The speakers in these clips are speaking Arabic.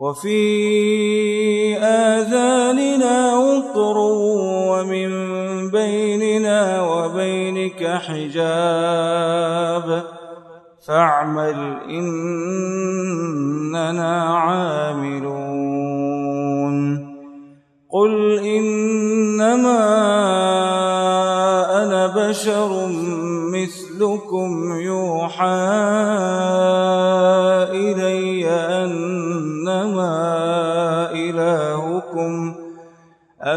وفي آذاننا وقر ومن بيننا وبينك حجاب. فاعمل إننا عاملون. قل إنما أنا بشر مثلكم يوحى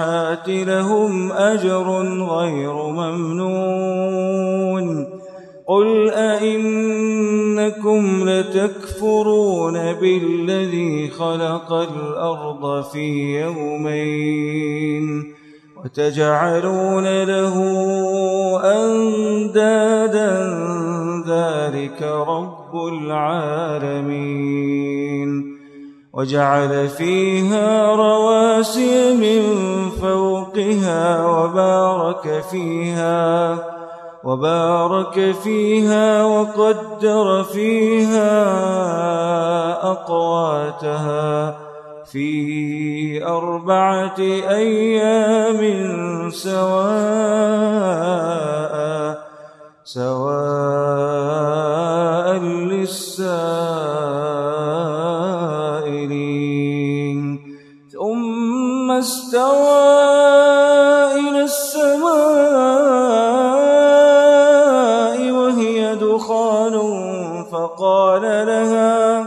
الصالحات لهم أجر غير ممنون قل أئنكم لتكفرون بالذي خلق الأرض في يومين وتجعلون له أندادا ذلك رب العالمين وجعل فيها رواسي من فوقها وبارك فيها وبارك فيها وقدر فيها أقواتها في أربعة أيام سواء سواء استوى إلى السماء وهي دخان فقال لها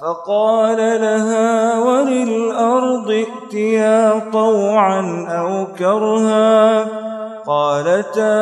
فقال لها وللأرض ائتيا طوعا أو كرها. قالتا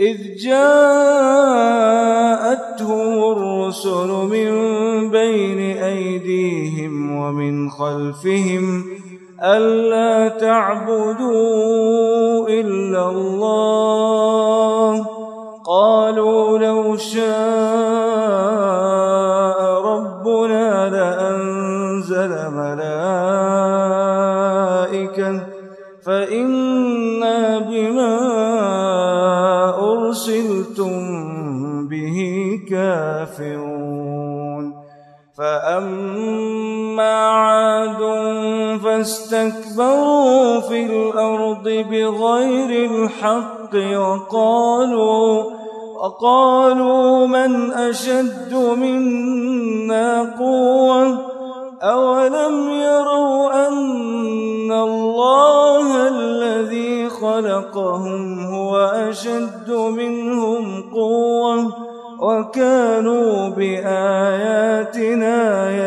إذ جاءتهم الرسل من بين أيديهم ومن خلفهم ألا تعبدوا إلا الله فاستكبروا في الأرض بغير الحق وقالوا وقالوا من أشد منا قوة؟ أولم يروا أن الله الذي خلقهم هو أشد منهم قوة؟ وكانوا بآياتنا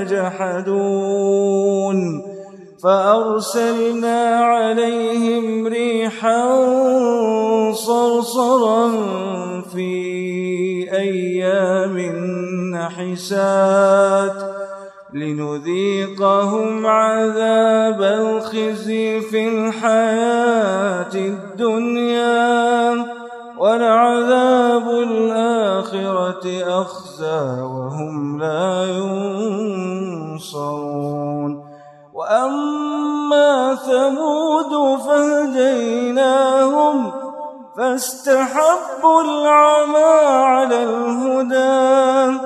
يجحدون. فأرسلنا عليهم ريحا صرصرا في أيام نحسات لنذيقهم عذاب الخزي في الحياة الدنيا ولعذاب الآخرة أخزى فاستحبوا العمى على الهدى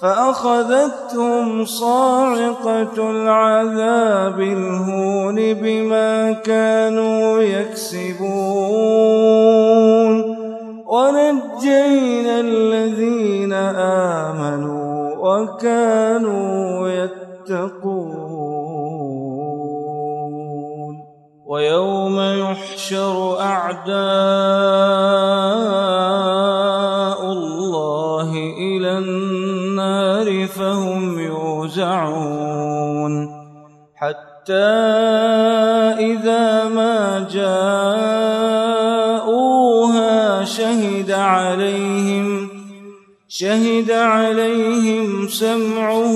فأخذتهم صاعقة العذاب الهون بما كانوا يكسبون ونجينا الذين آمنوا وكانوا يتقون يحشر أعداء الله إلى النار فهم يوزعون. حتى إذا ما جاءوها شهد عليهم شهد عليهم سمعهم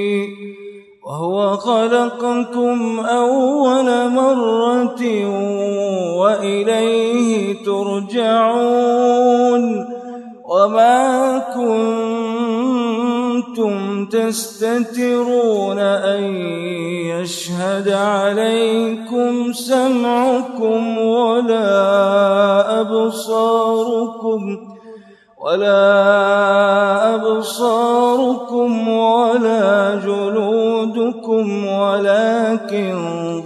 وهو خلقكم أول مرة وإليه ترجعون وما كنتم تستترون أن يشهد عليكم سمعكم ولا أبصاركم ولا أبصاركم ولا جلودكم ولكن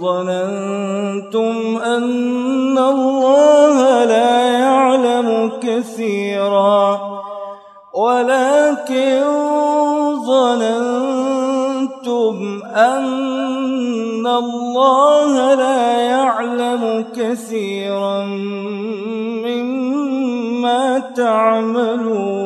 ظننتم أن الله لا يعلم كثيرا ولكن ظننتم أن الله لا يعلم كثيرا مما تعملون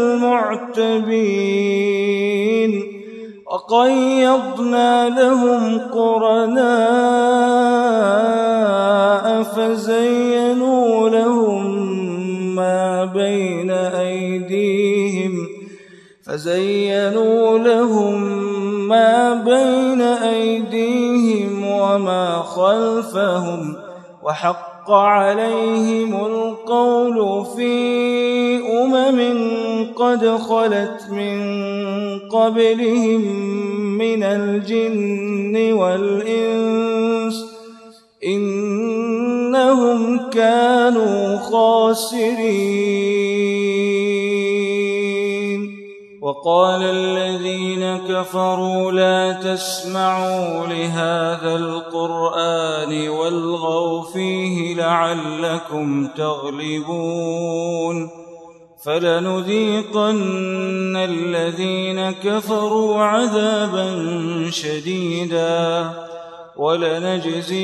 المعتبين وقيضنا لهم قرناء فزينوا لهم ما بين أيديهم فزينوا لهم ما بين أيديهم وما خلفهم وحق عليهم القول في أمم قد خلت من قبلهم من الجن والإنس إنهم كانوا خاسرين. وقال الذين كفروا لا تسمعوا لهذا القرآن والغوا فيه لعلكم تغلبون. فلنذيقن الذين كفروا عذابا شديدا ولنجزينهم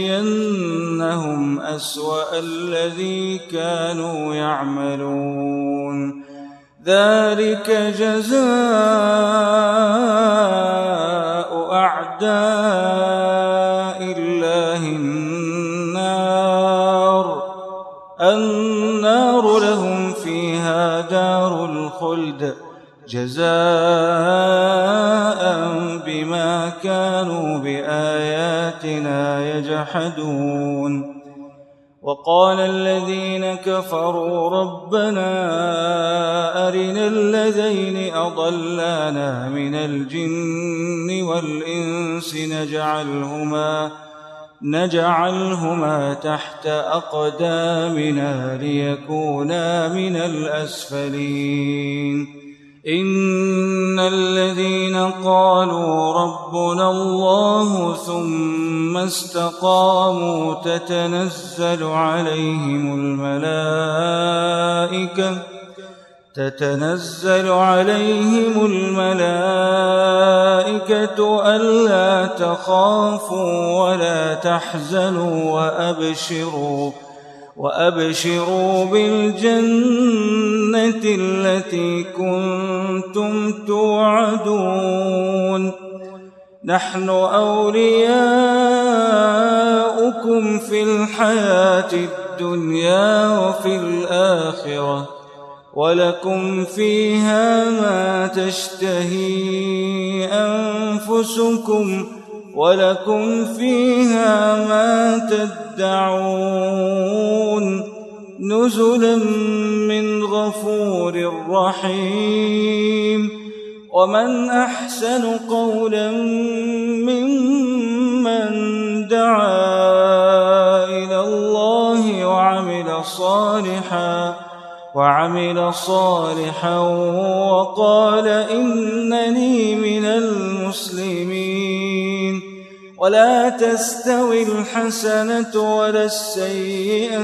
أسوأ الذي كانوا يعملون. ذلك جزاء أعداء جزاء بما كانوا بآياتنا يجحدون. وقال الذين كفروا ربنا أرنا الذين أضلانا من الجن والإنس نجعلهما نجعلهما تحت أقدامنا ليكونا من الأسفلين. إن الذين قالوا ربنا الله ثم استقاموا تتنزل عليهم الملائكة تتنزل عليهم الملائكة ألا تخافوا ولا تحزنوا وأبشروا وأبشروا بالجنة التي كنتم توعدون. نحن أولياؤكم في الحياة الدنيا وفي الآخرة ولكم فيها ما تشتهي أنفسكم ولكم فيها ما تدعون. نزلا من غفور رحيم. ومن أحسن قولا ممن دعا إلى الله وعمل صالحا وعمل صالحا وقال إنني من المسلمين. ولا تستوي الحسنة ولا السيئة.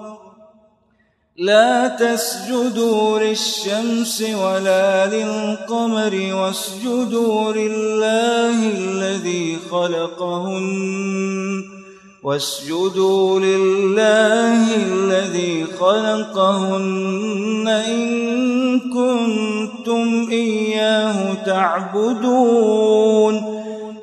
لا تسجدوا للشمس ولا للقمر واسجدوا لله الذي خلقهن واسجدوا لله الذي خلقهن إن كنتم إياه تعبدون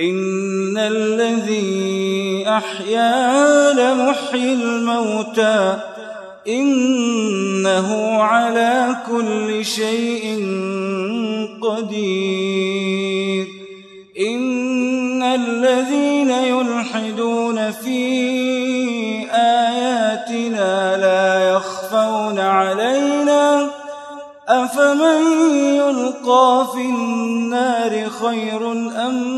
إن الذي أحيا لمحيي الموتى إنه على كل شيء قدير. إن الذين يلحدون في آياتنا لا يخفون علينا. أفمن يلقى في النار خير أم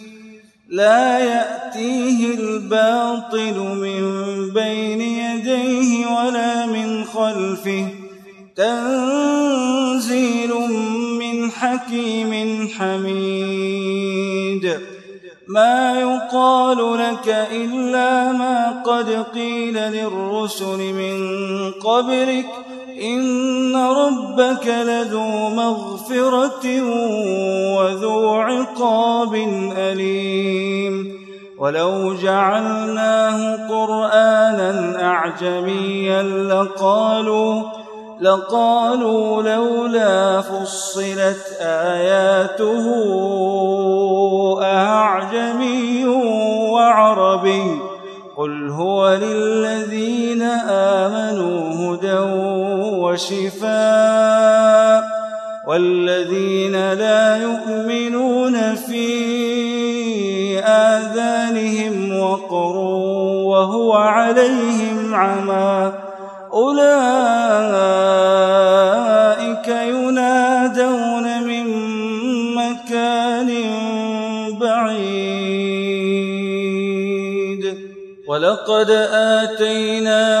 لا يأتيه الباطل من بين يديه ولا من تنزيل من حكيم حميد. ما يقال لك إلا ما قد قيل للرسل من قبلك إن ربك لذو مغفرة وذو عقاب أليم ولو جعلناه قرآنا أعجميا لقالوا لقالوا لولا فصلت آياته أعجمي وعربي قل هو للذين وشفاء والذين لا يؤمنون في آذانهم وقر وهو عليهم عمى أولئك ينادون من مكان بعيد ولقد آتينا